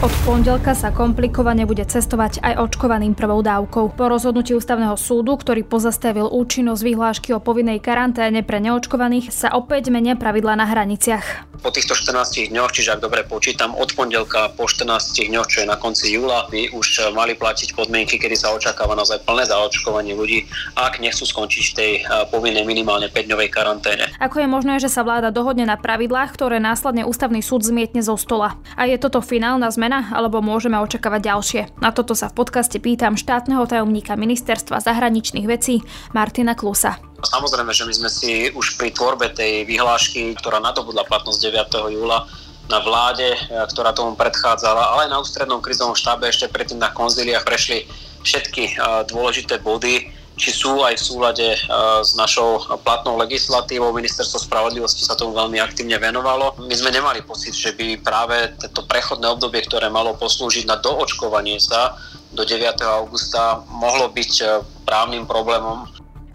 Od pondelka sa komplikovane bude cestovať aj očkovaným prvou dávkou. Po rozhodnutí ústavného súdu, ktorý pozastavil účinnosť vyhlášky o povinnej karanténe pre neočkovaných, sa opäť menia pravidla na hraniciach. Po týchto 14 dňoch, čiže ak dobre počítam, od pondelka po 14 dňoch, čo je na konci júla, by už mali platiť podmienky, kedy sa očakáva naozaj plné zaočkovanie ľudí, ak nechcú skončiť v tej povinnej minimálne 5-dňovej karanténe. Ako je možné, že sa vláda dohodne na pravidlách, ktoré následne ústavný súd zmietne zo stola? A je toto finálna zmena zmena, alebo môžeme očakávať ďalšie? Na toto sa v podcaste pýtam štátneho tajomníka ministerstva zahraničných vecí Martina Klusa. Samozrejme, že my sme si už pri tvorbe tej vyhlášky, ktorá nadobudla platnosť 9. júla, na vláde, ktorá tomu predchádzala, ale aj na ústrednom krizovom štábe ešte predtým na konzíliách prešli všetky dôležité body, či sú aj v súlade e, s našou platnou legislatívou. Ministerstvo spravodlivosti sa tomu veľmi aktívne venovalo. My sme nemali pocit, že by práve toto prechodné obdobie, ktoré malo poslúžiť na doočkovanie sa do 9. augusta, mohlo byť e, právnym problémom.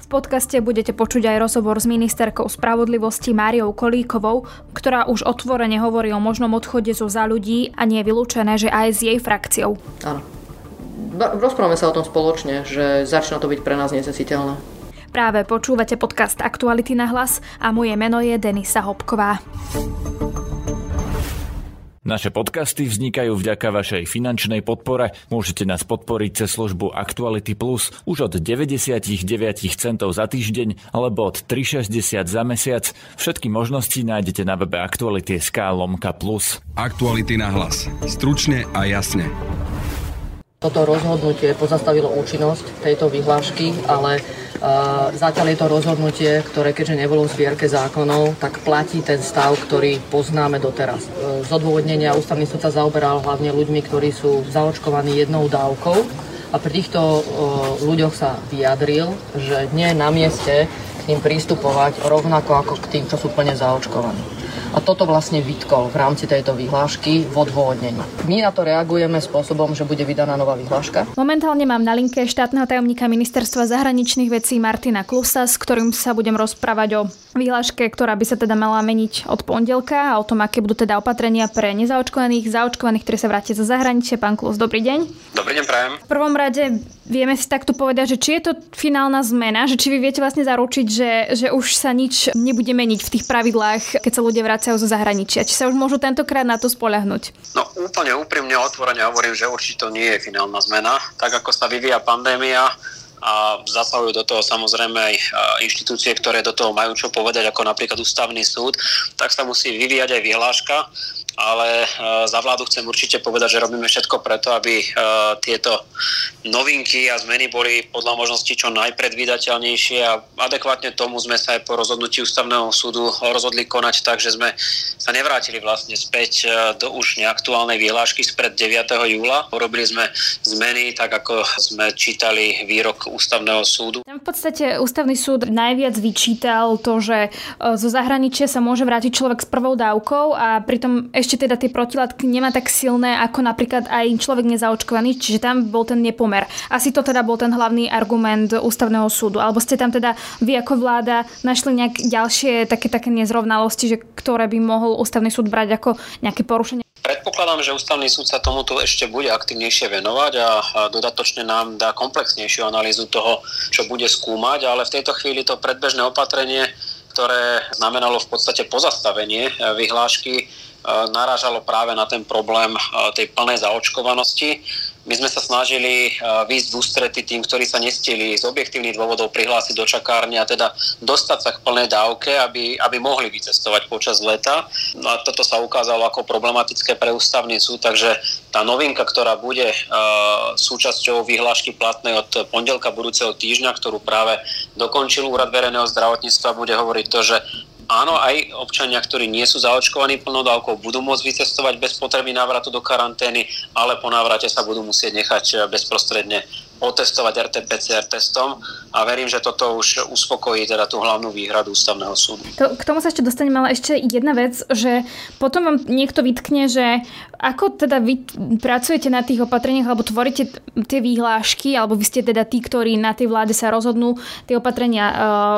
V podcaste budete počuť aj rozhovor s ministerkou spravodlivosti Máriou Kolíkovou, ktorá už otvorene hovorí o možnom odchode zo za ľudí a nie je vylúčené, že aj s jej frakciou. Áno rozprávame sa o tom spoločne, že začína to byť pre nás nezesiteľné. Práve počúvate podcast Aktuality na hlas a moje meno je Denisa Hopková. Naše podcasty vznikajú vďaka vašej finančnej podpore. Môžete nás podporiť cez službu Actuality Plus už od 99 centov za týždeň alebo od 3,60 za mesiac. Všetky možnosti nájdete na webe Actuality.sk lomka plus. Aktuality na hlas. Stručne a jasne. Toto rozhodnutie pozastavilo účinnosť tejto vyhlášky, ale uh, zatiaľ je to rozhodnutie, ktoré keďže nebolo v zbierke zákonov, tak platí ten stav, ktorý poznáme doteraz. Z odôvodnenia ústavný súd sa zaoberal hlavne ľuďmi, ktorí sú zaočkovaní jednou dávkou a pri týchto uh, ľuďoch sa vyjadril, že nie je na mieste k ním prístupovať rovnako ako k tým, čo sú plne zaočkovaní. A toto vlastne vytkol v rámci tejto vyhlášky v odôvodnení. My na to reagujeme spôsobom, že bude vydaná nová vyhláška. Momentálne mám na linke štátneho tajomníka ministerstva zahraničných vecí Martina Klusa, s ktorým sa budem rozprávať o vyhláške, ktorá by sa teda mala meniť od pondelka a o tom, aké budú teda opatrenia pre nezaočkovaných, zaočkovaných, ktorí sa vrátia zo zahraničia. Pán Klus, dobrý deň. Dobrý deň, prajem. V prvom rade vieme si takto povedať, že či je to finálna zmena, že či vy viete vlastne zaručiť, že, že už sa nič nebude meniť v tých pravidlách, keď sa ľudia vracajú zo zahraničia. Či sa už môžu tentokrát na to spoľahnúť? No úplne úprimne otvorene hovorím, že určite to nie je finálna zmena. Tak ako sa vyvíja pandémia, a zasahujú do toho samozrejme aj inštitúcie, ktoré do toho majú čo povedať, ako napríklad ústavný súd, tak sa musí vyvíjať aj vyhláška ale e, za vládu chcem určite povedať, že robíme všetko preto, aby e, tieto novinky a zmeny boli podľa možností čo najpredvídateľnejšie a adekvátne tomu sme sa aj po rozhodnutí ústavného súdu rozhodli konať tak, že sme sa nevrátili vlastne späť e, do už neaktuálnej vyhlášky spred 9. júla. Porobili sme zmeny tak, ako sme čítali výrok ústavného súdu. V podstate ústavný súd najviac vyčítal to, že zo zahraničia sa môže vrátiť človek s prvou dávkou a pritom ešte ešte teda tie protilátky nemá tak silné ako napríklad aj človek nezaočkovaný, čiže tam bol ten nepomer. Asi to teda bol ten hlavný argument ústavného súdu. Alebo ste tam teda vy ako vláda našli nejak ďalšie také, také nezrovnalosti, že ktoré by mohol ústavný súd brať ako nejaké porušenie? Predpokladám, že ústavný súd sa tomuto ešte bude aktívnejšie venovať a dodatočne nám dá komplexnejšiu analýzu toho, čo bude skúmať, ale v tejto chvíli to predbežné opatrenie, ktoré znamenalo v podstate pozastavenie vyhlášky, narážalo práve na ten problém tej plnej zaočkovanosti. My sme sa snažili výjsť v ústrety tým, ktorí sa nestili z objektívnych dôvodov prihlásiť do čakárne a teda dostať sa k plnej dávke, aby, aby mohli vycestovať počas leta. No a toto sa ukázalo ako problematické pre ústavný súd, takže tá novinka, ktorá bude súčasťou vyhlášky platnej od pondelka budúceho týždňa, ktorú práve dokončil Úrad verejného zdravotníctva, bude hovoriť to, že áno, aj občania, ktorí nie sú zaočkovaní plnodávkou, budú môcť vycestovať bez potreby návratu do karantény, ale po návrate sa budú musieť nechať eh, bezprostredne otestovať RT-PCR testom a verím, že toto už uspokojí teda tú hlavnú výhradu ústavného súdu. To, k tomu sa ešte dostaneme, ale ešte jedna vec, že potom vám niekto vytkne, že ako teda vy pracujete na tých opatreniach alebo tvoríte tie výhlášky, alebo vy ste teda tí, ktorí na tej vláde sa rozhodnú tie opatrenia uh,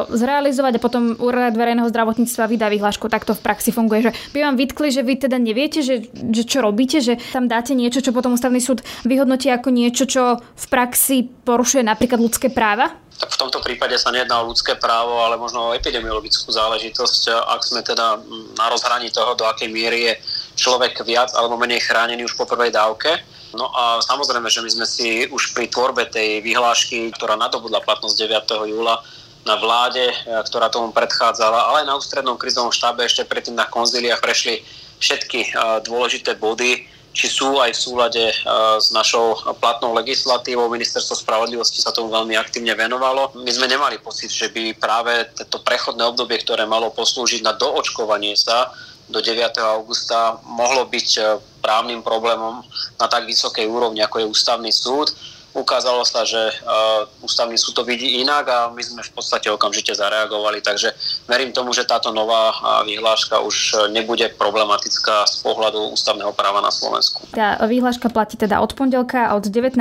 zrealizovať a potom úrad verejného zdravotníctva vydá vyhlášku. Tak to v praxi funguje, že by vám vytkli, že vy teda neviete, že, že čo robíte, že tam dáte niečo, čo potom ústavný súd vyhodnotí ako niečo, čo v praxi porušuje napríklad ľudské práva? Tak v tomto prípade sa nejedná o ľudské právo, ale možno o epidemiologickú záležitosť, ak sme teda na rozhraní toho, do akej miery je človek viac alebo menej chránený už po prvej dávke. No a samozrejme, že my sme si už pri tvorbe tej vyhlášky, ktorá nadobudla platnosť 9. júla, na vláde, ktorá tomu predchádzala, ale aj na ústrednom krizovom štábe ešte predtým na konzíliách prešli všetky dôležité body, či sú aj v súlade e, s našou platnou legislatívou. Ministerstvo spravodlivosti sa tomu veľmi aktívne venovalo. My sme nemali pocit, že by práve toto prechodné obdobie, ktoré malo poslúžiť na doočkovanie sa do 9. augusta, mohlo byť e, právnym problémom na tak vysokej úrovni, ako je ústavný súd ukázalo sa, že uh, ústavný súd to vidí inak a my sme v podstate okamžite zareagovali, takže verím tomu, že táto nová uh, vyhláška už nebude problematická z pohľadu ústavného práva na Slovensku. Tá vyhláška platí teda od pondelka, od 19.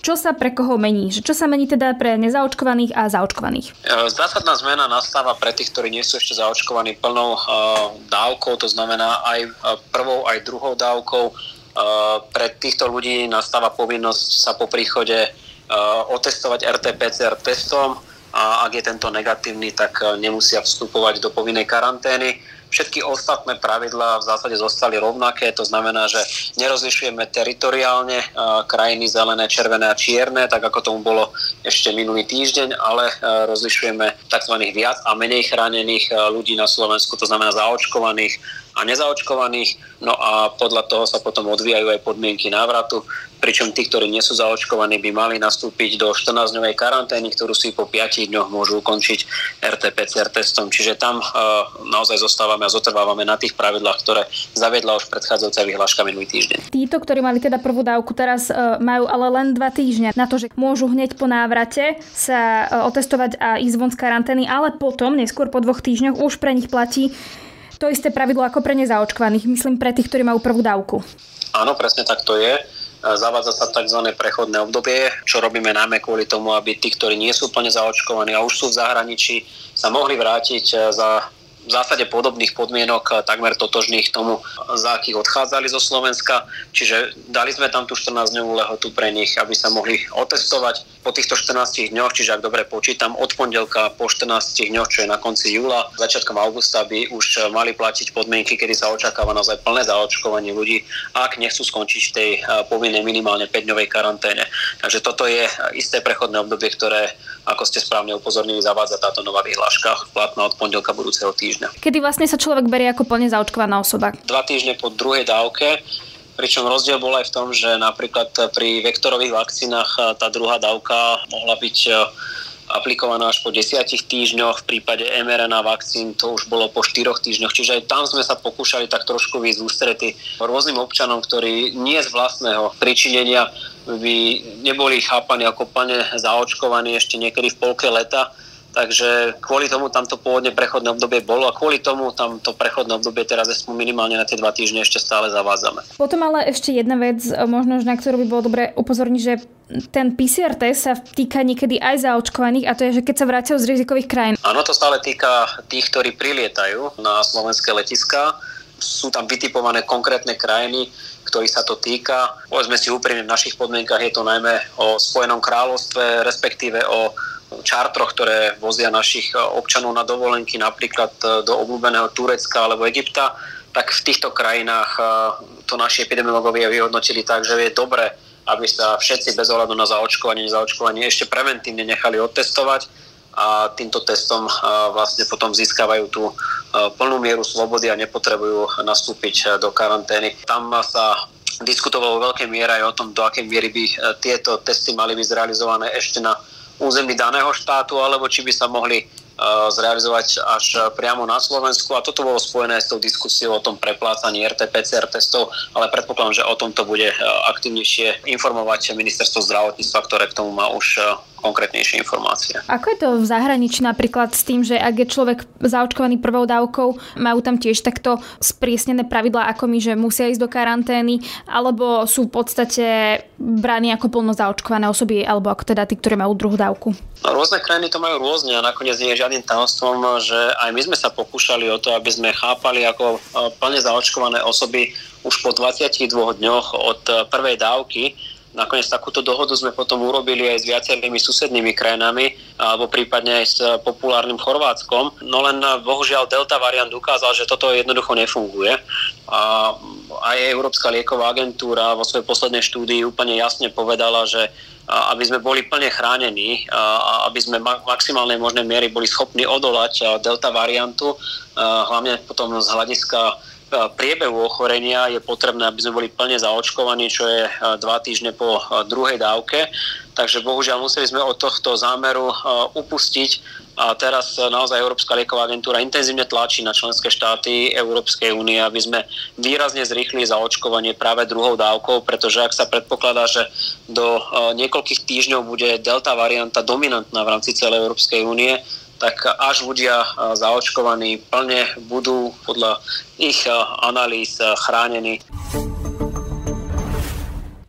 Čo sa pre koho mení? Čo sa mení teda pre nezaočkovaných a zaočkovaných? Zásadná zmena nastáva pre tých, ktorí nie sú ešte zaočkovaní plnou dávkou, to znamená aj prvou, aj druhou dávkou pre týchto ľudí nastáva povinnosť sa po príchode otestovať RT-PCR testom a ak je tento negatívny, tak nemusia vstupovať do povinnej karantény. Všetky ostatné pravidlá v zásade zostali rovnaké, to znamená, že nerozlišujeme teritoriálne krajiny zelené, červené a čierne, tak ako tomu bolo ešte minulý týždeň, ale rozlišujeme tzv. viac a menej chránených ľudí na Slovensku, to znamená zaočkovaných a nezaočkovaných. No a podľa toho sa potom odvíjajú aj podmienky návratu, pričom tí, ktorí nie sú zaočkovaní, by mali nastúpiť do 14-dňovej karantény, ktorú si po 5 dňoch môžu ukončiť RT-PCR testom. Čiže tam uh, naozaj zostávame a zotrvávame na tých pravidlách, ktoré zaviedla už predchádzajúca vyhláška minulý týždeň. Títo, ktorí mali teda prvú dávku, teraz uh, majú ale len dva týždne na to, že môžu hneď po návrate sa uh, otestovať a ísť von z karantény, ale potom, neskôr po dvoch týždňoch, už pre nich platí to isté pravidlo ako pre nezaočkovaných, myslím pre tých, ktorí majú prvú dávku. Áno, presne tak to je. Zavádza sa tzv. prechodné obdobie, čo robíme najmä kvôli tomu, aby tí, ktorí nie sú plne zaočkovaní a už sú v zahraničí, sa mohli vrátiť eh, za v zásade podobných podmienok, eh, takmer totožných tomu, za akých odchádzali zo Slovenska. Čiže dali sme tam tú 14-dňovú lehotu pre nich, aby sa mohli otestovať po týchto 14 dňoch, čiže ak dobre počítam, od pondelka po 14 dňoch, čo je na konci júla, začiatkom augusta by už eh, mali platiť podmienky, kedy sa očakáva naozaj plné zaočkovanie ľudí, ak nechcú skončiť v tej eh, povinnej minimálne 5-dňovej karanténe. Takže toto je isté prechodné obdobie, ktoré, ako ste správne upozornili, zavádza táto nová vyhláška platná od pondelka budúceho týždňa týždňa. Kedy vlastne sa človek berie ako plne zaočkovaná osoba? Dva týždne po druhej dávke, pričom rozdiel bol aj v tom, že napríklad pri vektorových vakcínach tá druhá dávka mohla byť e, aplikovaná až po desiatich týždňoch, v prípade mRNA vakcín to už bolo po štyroch týždňoch, čiže aj tam sme sa pokúšali tak trošku výsť ústrety rôznym občanom, ktorí nie z vlastného pričinenia by neboli chápaní ako plne zaočkovaní ešte niekedy v polke leta, Takže kvôli tomu tamto pôvodne prechodné obdobie bolo a kvôli tomu tamto prechodné obdobie teraz aspoň minimálne na tie dva týždne ešte stále zavádzame. Potom ale ešte jedna vec, možno, na ktorú by bolo dobre upozorniť, že ten PCR test sa týka niekedy aj zaočkovaných a to je, že keď sa vracajú z rizikových krajín. Áno, to stále týka tých, ktorí prilietajú na slovenské letiská. Sú tam vytipované konkrétne krajiny, ktorých sa to týka. Povedzme si úprimne, v našich podmienkach je to najmä o Spojenom kráľovstve, respektíve o čartroch, ktoré vozia našich e, občanov na dovolenky napríklad e, do obľúbeného Turecka alebo Egypta, tak v týchto krajinách e, to naši epidemiológovia vyhodnotili tak, že je dobre, aby sa všetci bez ohľadu na zaočkovanie, nezaočkovanie ešte preventívne nechali odtestovať a týmto testom vlastne potom získavajú tú plnú mieru slobody a nepotrebujú nastúpiť do karantény. Tam sa diskutovalo vo veľkej miere aj o tom, do akej miery by tieto testy mali byť zrealizované ešte na území daného štátu, alebo či by sa mohli zrealizovať až priamo na Slovensku a toto bolo spojené s tou diskusiou o tom preplácaní RT-PCR testov, ale predpokladám, že o tomto bude aktívnejšie informovať ministerstvo zdravotníctva, ktoré k tomu má už konkrétnejšie informácie. Ako je to v zahraničí napríklad s tým, že ak je človek zaočkovaný prvou dávkou, majú tam tiež takto sprísnené pravidlá ako my, že musia ísť do karantény, alebo sú v podstate bráni ako plno zaočkované osoby, alebo ako teda tí, ktorí majú druhú dávku? No, rôzne krajiny to majú rôzne a nakoniec nie je žiadnym tajomstvom, že aj my sme sa pokúšali o to, aby sme chápali ako plne zaočkované osoby už po 22 dňoch od prvej dávky, Nakoniec takúto dohodu sme potom urobili aj s viacerými susednými krajinami alebo prípadne aj s populárnym Chorvátskom. No len bohužiaľ Delta variant ukázal, že toto jednoducho nefunguje. A aj Európska lieková agentúra vo svojej poslednej štúdii úplne jasne povedala, že aby sme boli plne chránení a aby sme v maximálnej možnej miery boli schopní odolať delta variantu, hlavne potom z hľadiska priebehu ochorenia je potrebné, aby sme boli plne zaočkovaní, čo je dva týždne po druhej dávke. Takže bohužiaľ museli sme od tohto zámeru upustiť a teraz naozaj Európska lieková agentúra intenzívne tlačí na členské štáty Európskej únie, aby sme výrazne zrýchli zaočkovanie práve druhou dávkou, pretože ak sa predpokladá, že do niekoľkých týždňov bude delta varianta dominantná v rámci celej Európskej únie, tak až ľudia zaočkovaní plne budú podľa ich analýz chránení.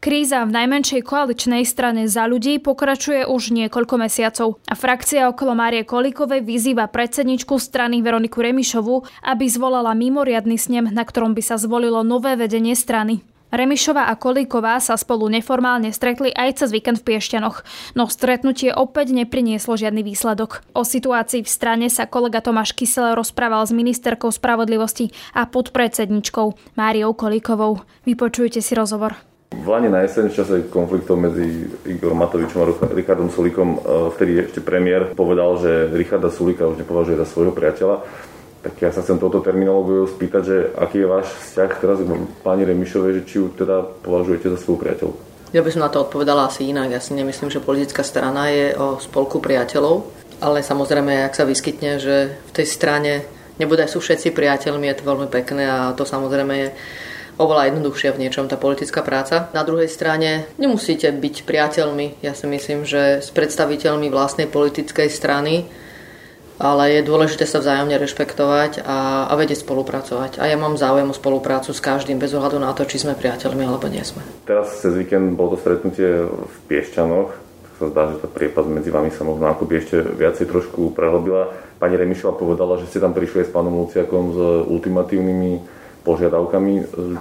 Kríza v najmenšej koaličnej strane za ľudí pokračuje už niekoľko mesiacov a frakcia okolo Márie Kolíkovej vyzýva predsedničku strany Veroniku Remišovu, aby zvolala mimoriadny snem, na ktorom by sa zvolilo nové vedenie strany. Remišová a Kolíková sa spolu neformálne stretli aj cez víkend v Piešťanoch, no stretnutie opäť neprinieslo žiadny výsledok. O situácii v strane sa kolega Tomáš Kysel rozprával s ministerkou spravodlivosti a podpredsedničkou Máriou Kolíkovou. Vypočujte si rozhovor. V Lani na jeseň v čase konfliktov medzi Igor Matovičom a Richardom Sulikom, e, vtedy ešte premiér povedal, že Richarda Sulika už nepovažuje za svojho priateľa tak ja sa chcem touto terminológiu spýtať, že aký je váš vzťah teraz k pani Remišovej, že či ju teda považujete za svoju priateľku? Ja by som na to odpovedala asi inak. Ja si nemyslím, že politická strana je o spolku priateľov, ale samozrejme, ak sa vyskytne, že v tej strane nebude sú všetci priateľmi, je to veľmi pekné a to samozrejme je oveľa jednoduchšia v niečom tá politická práca. Na druhej strane nemusíte byť priateľmi. Ja si myslím, že s predstaviteľmi vlastnej politickej strany ale je dôležité sa vzájomne rešpektovať a, a vedieť spolupracovať. A ja mám záujem o spoluprácu s každým, bez ohľadu na to, či sme priateľmi alebo nie sme. Teraz cez víkend bolo to stretnutie v Piešťanoch, sa zdá, že tá priepad medzi vami sa možno akoby ešte viacej trošku prehlbila. Pani Remišová povedala, že ste tam prišli s pánom Luciakom s ultimatívnymi požiadavkami.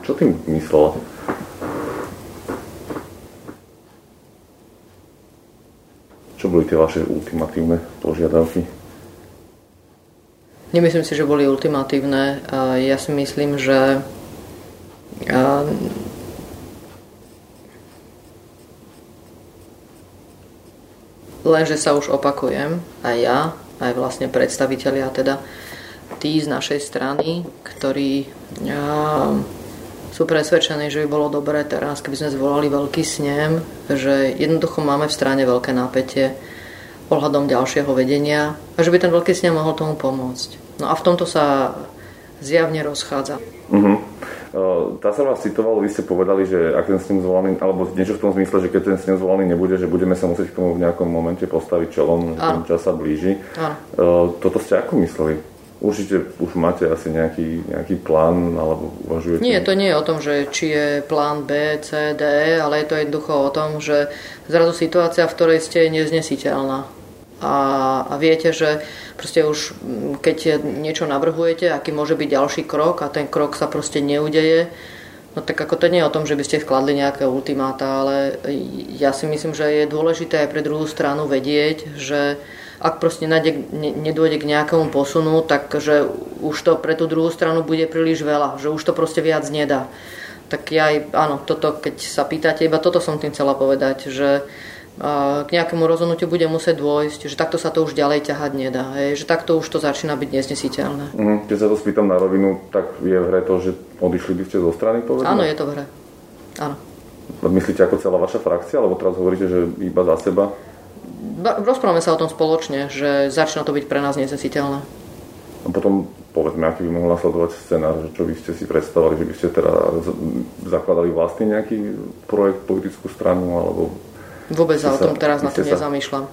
Čo tým myslela? Čo boli tie vaše ultimatívne požiadavky? Nemyslím si, že boli ultimatívne. Ja si myslím, že lenže sa už opakujem, aj ja, aj vlastne predstavitelia teda tí z našej strany, ktorí sú presvedčení, že by bolo dobré teraz, keby sme zvolali veľký snem, že jednoducho máme v strane veľké napätie ohľadom ďalšieho vedenia a že by ten veľký snem mohol tomu pomôcť. No a v tomto sa zjavne rozchádza. Uh-huh. Tá sa vás citoval, vy ste povedali, že ak ten snem zvolaný, alebo niečo v tom zmysle, že keď ten snem zvolaný nebude, že budeme sa musieť k tomu v nejakom momente postaviť čelom, že ten čas sa blíži. Áno. Toto ste ako mysleli? Určite už máte asi nejaký, nejaký plán, alebo uvažujete? Nie, to nie je o tom, že či je plán B, C, D, ale je to jednoducho o tom, že zrazu situácia, v ktorej ste, je neznesiteľná. A, a viete, že proste už mm, keď niečo navrhujete, aký môže byť ďalší krok a ten krok sa proste neudeje, No tak ako to nie je o tom, že by ste skladli nejaké ultimáta, ale ja si myslím, že je dôležité aj pre druhú stranu vedieť, že ak proste nadie, ne, nedôjde k nejakému posunu, tak že už to pre tú druhú stranu bude príliš veľa, že už to proste viac nedá. Tak ja aj, áno, toto, keď sa pýtate, iba toto som tým chcela povedať, že k nejakému rozhodnutiu bude musieť dôjsť, že takto sa to už ďalej ťahať nedá, hej, že takto už to začína byť neznesiteľné. Mm, keď sa to spýtam na rovinu, tak je v hre to, že odišli by ste zo strany, povedzme? Áno, je to v hre. Áno. Myslíte ako celá vaša frakcia, alebo teraz hovoríte, že iba za seba? Rozprávame sa o tom spoločne, že začína to byť pre nás neznesiteľné. A potom povedzme, aký by mohol nasledovať scenár, čo by ste si predstavovali, že by ste teda zakladali vlastný nejaký projekt, politickú stranu, alebo... Vôbec sa o tom teraz na tým sa... nezamýšľam.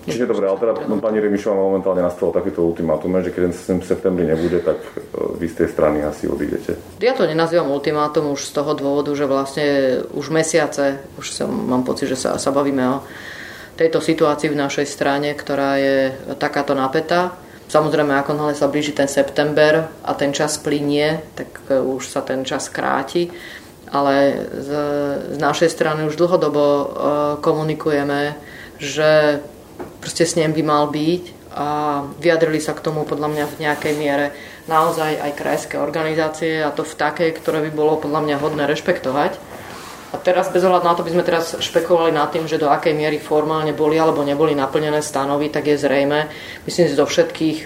Čiže dobre, ale teda no, pani Remišová momentálne nastalo takéto ultimátum, že keď v septembri nebude, tak e, vy z tej strany asi odídete. Ja to nenazývam ultimátum už z toho dôvodu, že vlastne už mesiace, už som, mám pocit, že sa, sa bavíme o tejto situácii v našej strane, ktorá je takáto napätá Samozrejme, ako náhle sa blíži ten september a ten čas plinie, tak e, už sa ten čas kráti. Ale z, z našej strany už dlhodobo uh, komunikujeme, že proste s ním by mal byť a vyjadrili sa k tomu podľa mňa v nejakej miere naozaj aj krajské organizácie a to v takej, ktoré by bolo podľa mňa hodné rešpektovať. A teraz bez ohľadu na to by sme teraz špekulovali nad tým, že do akej miery formálne boli alebo neboli naplnené stanovy, tak je zrejme, myslím si, zo všetkých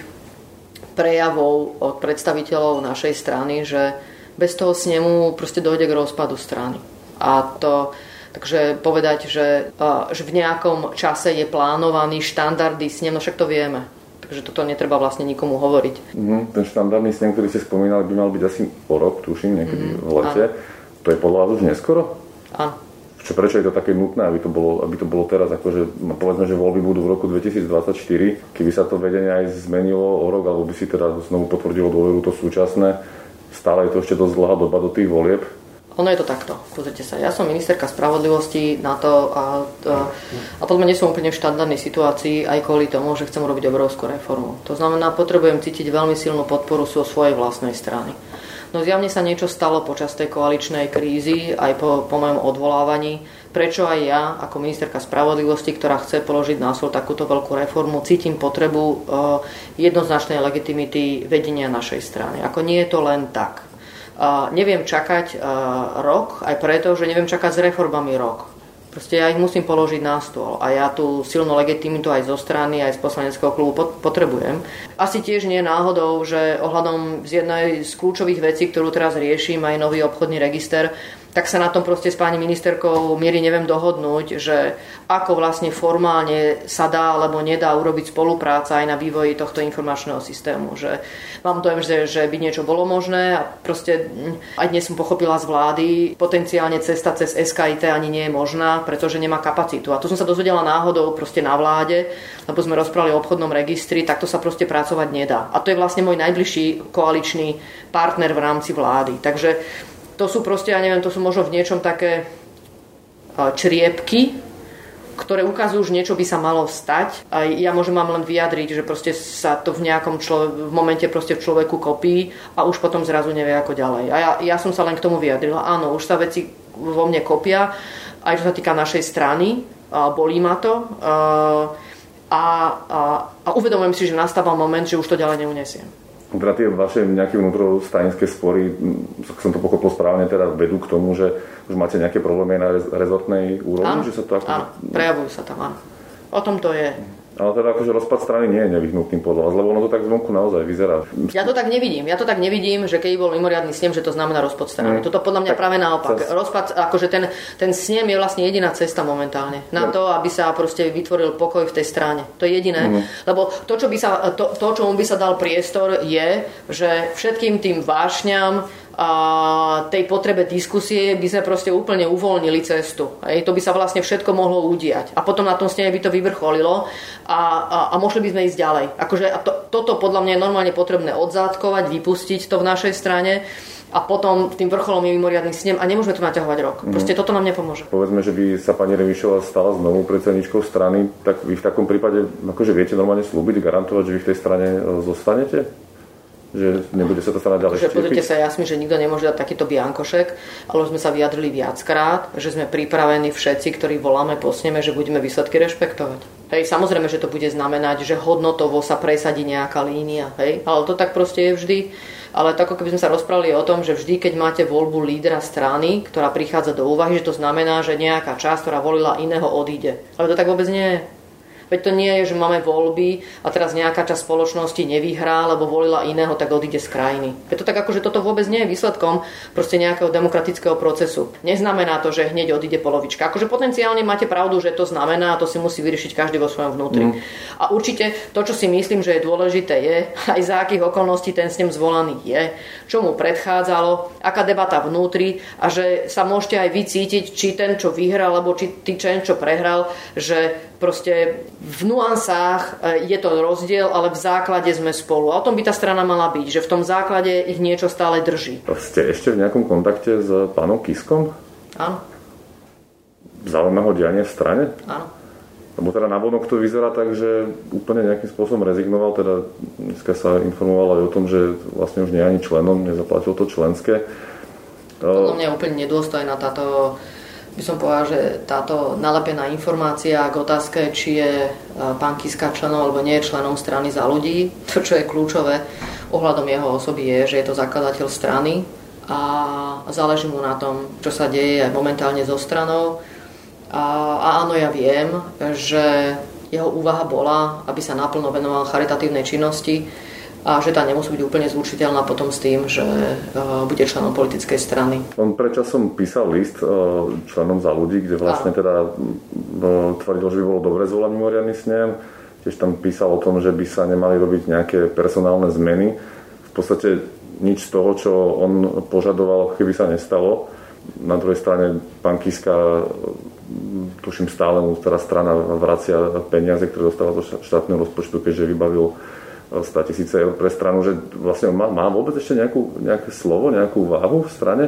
prejavov od predstaviteľov našej strany, že bez toho snemu proste dojde k rozpadu strany. A to, takže povedať, že, že v nejakom čase je plánovaný štandardný snem, no však to vieme. Takže toto netreba vlastne nikomu hovoriť. Mm, ten štandardný snem, ktorý ste spomínali, by mal byť asi po rok, tuším, niekedy mm, v lete. Áno. To je podľa vás už neskoro? Áno. Čo, prečo je to také nutné, aby to bolo, aby to bolo teraz? Akože, no, povedzme, že voľby budú v roku 2024. Keby sa to vedenie aj zmenilo o rok, alebo by si teda znovu potvrdilo dôveru to súčasné, stále je to ešte dosť dlhá doba do tých volieb. Ono je to takto. Pozrite sa, ja som ministerka spravodlivosti na to a, a, a podľa nie som úplne v štandardnej situácii aj kvôli tomu, že chcem robiť obrovskú reformu. To znamená, potrebujem cítiť veľmi silnú podporu so svojej vlastnej strany. No zjavne sa niečo stalo počas tej koaličnej krízy, aj po, po mojom odvolávaní. Prečo aj ja, ako ministerka spravodlivosti, ktorá chce položiť na stôl takúto veľkú reformu, cítim potrebu uh, jednoznačnej legitimity vedenia našej strany. Ako nie je to len tak. Uh, neviem čakať uh, rok, aj preto, že neviem čakať s reformami rok. Proste ja ich musím položiť na stôl a ja tú silnú legitimitu aj zo strany, aj z poslaneckého klubu potrebujem. Asi tiež nie náhodou, že ohľadom z jednej z kľúčových vecí, ktorú teraz riešim, aj nový obchodný register, tak sa na tom proste s pani ministerkou miery neviem dohodnúť, že ako vlastne formálne sa dá alebo nedá urobiť spolupráca aj na vývoji tohto informačného systému. Že mám dojem, že, že by niečo bolo možné a proste hm, aj dnes som pochopila z vlády, potenciálne cesta cez SKIT ani nie je možná, pretože nemá kapacitu. A to som sa dozvedela náhodou proste na vláde, lebo sme rozprávali o obchodnom registri, takto sa proste pracovať nedá. A to je vlastne môj najbližší koaličný partner v rámci vlády. Takže to sú proste, ja neviem, to sú možno v niečom také čriepky, ktoré ukazujú, že niečo by sa malo stať. A ja môžem vám len vyjadriť, že proste sa to v nejakom člove- v momente proste v človeku kopí a už potom zrazu nevie ako ďalej. A ja, ja som sa len k tomu vyjadrila. Áno, už sa veci vo mne kopia, aj čo sa týka našej strany. A bolí ma to. A, a, a, a uvedomujem si, že nastával moment, že už to ďalej neunesiem teda tie vaše nejaké vnútrostranické spory, ak som to pochopil správne, teda vedú k tomu, že už máte nejaké problémy na rezortnej úrovni? Áno, že sa to ako... áno, prejavujú sa tam, áno. O tom to je. Ale teda akože rozpad strany nie je nevyhnutným podľa vás, lebo ono to tak zvonku naozaj vyzerá. Ja to tak nevidím. Ja to tak nevidím, že keď bol mimoriadný snem, že to znamená rozpad strany. Mm. Toto podľa mňa tak práve naopak. Cez... Rozpad, akože ten, ten snem je vlastne jediná cesta momentálne. Na to, aby sa proste vytvoril pokoj v tej strane. To je jediné. Mm. Lebo to, čo by sa, to, to, čomu by sa dal priestor, je, že všetkým tým vášňam, a tej potrebe diskusie by sme proste úplne uvoľnili cestu. Hej. To by sa vlastne všetko mohlo udiať. A potom na tom sneme by to vyvrcholilo a, a, a mohli by sme ísť ďalej. Akože, a to, toto podľa mňa je normálne potrebné odzátkovať, vypustiť to v našej strane a potom tým vrcholom je mimoriadný snem a nemôžeme to naťahovať rok. Mhm. Proste mm. toto nám nepomôže. Povedzme, že by sa pani Revišová stala znovu predsedničkou strany, tak vy v takom prípade akože viete normálne slúbiť, garantovať, že vy v tej strane e, zostanete? Že nebude sa to stať ďalej že pozrite sa, jasne, že nikto nemôže dať takýto biankošek, ale už sme sa vyjadrili viackrát, že sme pripravení všetci, ktorí voláme po sneme, že budeme výsledky rešpektovať. Hej, samozrejme, že to bude znamenať, že hodnotovo sa presadí nejaká línia, hej, ale to tak proste je vždy. Ale tak ako keby sme sa rozprávali o tom, že vždy, keď máte voľbu lídra strany, ktorá prichádza do úvahy, že to znamená, že nejaká časť, ktorá volila iného, odíde. Ale to tak vôbec nie je. Veď to nie je, že máme voľby a teraz nejaká časť spoločnosti nevyhrá, lebo volila iného, tak odíde z krajiny. Je to tak ako, že toto vôbec nie je výsledkom proste nejakého demokratického procesu. Neznamená to, že hneď odíde polovička. Akože potenciálne máte pravdu, že to znamená a to si musí vyriešiť každý vo svojom vnútri. Mm. A určite to, čo si myslím, že je dôležité, je aj za akých okolností ten s ním zvolaný je, čo mu predchádzalo, aká debata vnútri a že sa môžete aj vycítiť, či ten, čo vyhral, alebo či ten, čo prehral, že proste v nuansách e, je to rozdiel, ale v základe sme spolu. A o tom by tá strana mala byť, že v tom základe ich niečo stále drží. Ste ešte v nejakom kontakte s pánom Kiskom? Áno. Zaujíma ho dianie v strane? Áno. Lebo teda na to vyzerá tak, že úplne nejakým spôsobom rezignoval, teda dneska sa informoval aj o tom, že vlastne už nie je ani členom, nezaplatil to členské. Podľa mňa je úplne nedôstojná táto by som povedal, že táto nalepená informácia k otázke, či je e, pán Kiska členom alebo nie je členom strany za ľudí, to, čo je kľúčové ohľadom jeho osoby, je, že je to zakladateľ strany a záleží mu na tom, čo sa deje momentálne so stranou. A, a áno, ja viem, že jeho úvaha bola, aby sa naplno venoval charitatívnej činnosti, a že tá nemusí byť úplne zlučiteľná potom s tým, že e, bude členom politickej strany. On predčasom písal list e, členom za ľudí, kde vlastne teda e, tvrdil, že by bolo dobre zvolať mimoriadný snem. Tiež tam písal o tom, že by sa nemali robiť nejaké personálne zmeny. V podstate nič z toho, čo on požadoval, keby sa nestalo. Na druhej strane pán Kiska tuším stále mu teda strana vracia peniaze, ktoré dostáva do štátneho rozpočtu, keďže vybavil 100 tisíce eur pre stranu, že vlastne má, má vôbec ešte nejakú, nejaké slovo, nejakú váhu v strane?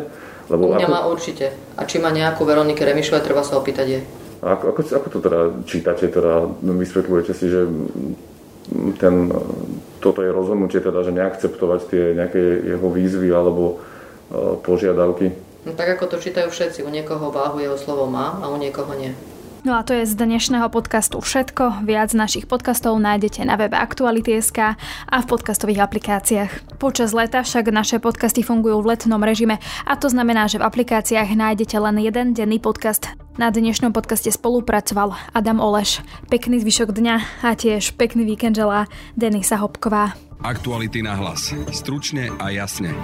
Lebo U mňa ako... má určite. A či má nejakú Veroniky Remišové, treba sa opýtať je. A ako, ako, ako to teda čítate, teda vysvetľujete si, že ten, toto je rozhodnutie, teda, že neakceptovať tie nejaké jeho výzvy alebo uh, požiadavky? No tak ako to čítajú všetci, u niekoho váhu jeho slovo má a u niekoho nie. No a to je z dnešného podcastu všetko. Viac našich podcastov nájdete na webe Aktuality.sk a v podcastových aplikáciách. Počas leta však naše podcasty fungujú v letnom režime a to znamená, že v aplikáciách nájdete len jeden denný podcast. Na dnešnom podcaste spolupracoval Adam Oleš. Pekný zvyšok dňa a tiež pekný víkend želá Denisa Hopková. Aktuality na hlas. Stručne a jasne.